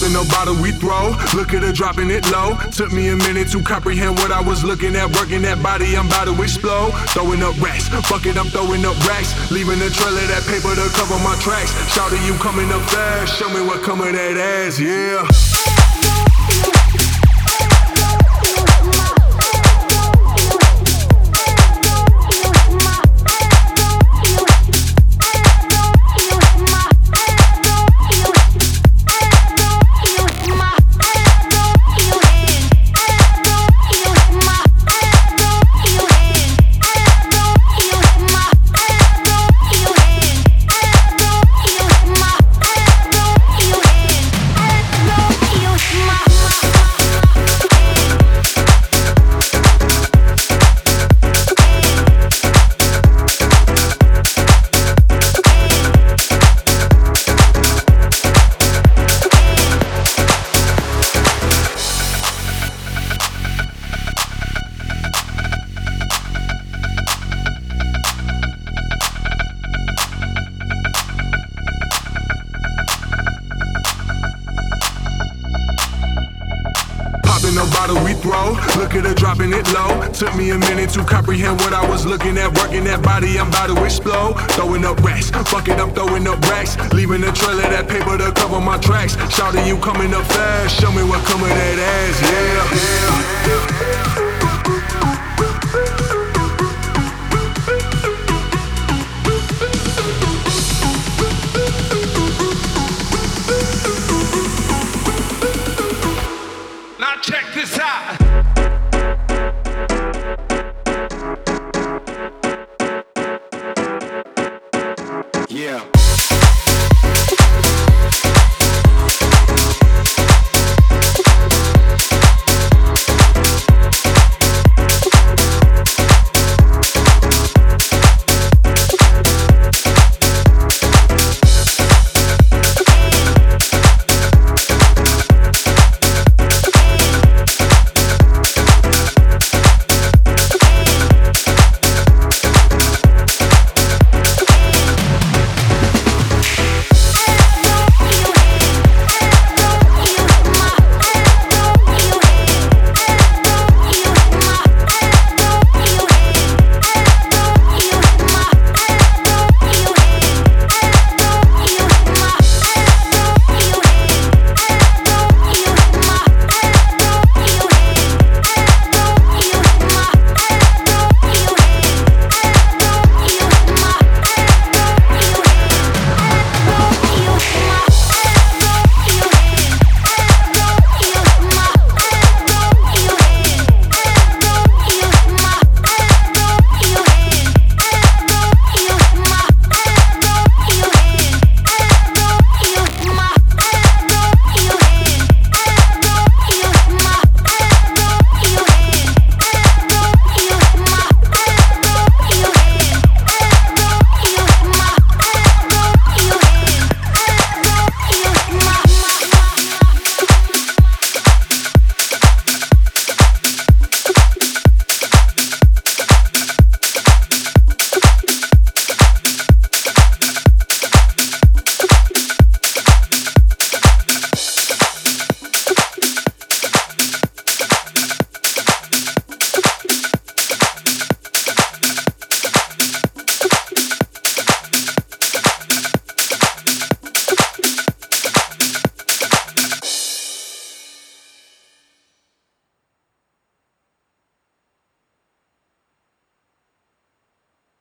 Popping a bottle we throw, look at her dropping it low. Took me a minute to comprehend what I was looking at. Working that body, I'm about to explode. Throwing up racks, fuck it, I'm throwing up racks. Leaving a trail of that paper to cover my tracks. Shouting you coming up fast, show me what come of that ass, yeah. Popping a bottle we throw, look at her dropping it low. Took me a minute to comprehend what I was looking at. Working that body, I'm about to explode. Throwing up racks, fuck it, I'm throwing up racks. Leaving a trail of that paper to cover my tracks. Shouting you coming up fast, show me what come of that ass, yeah.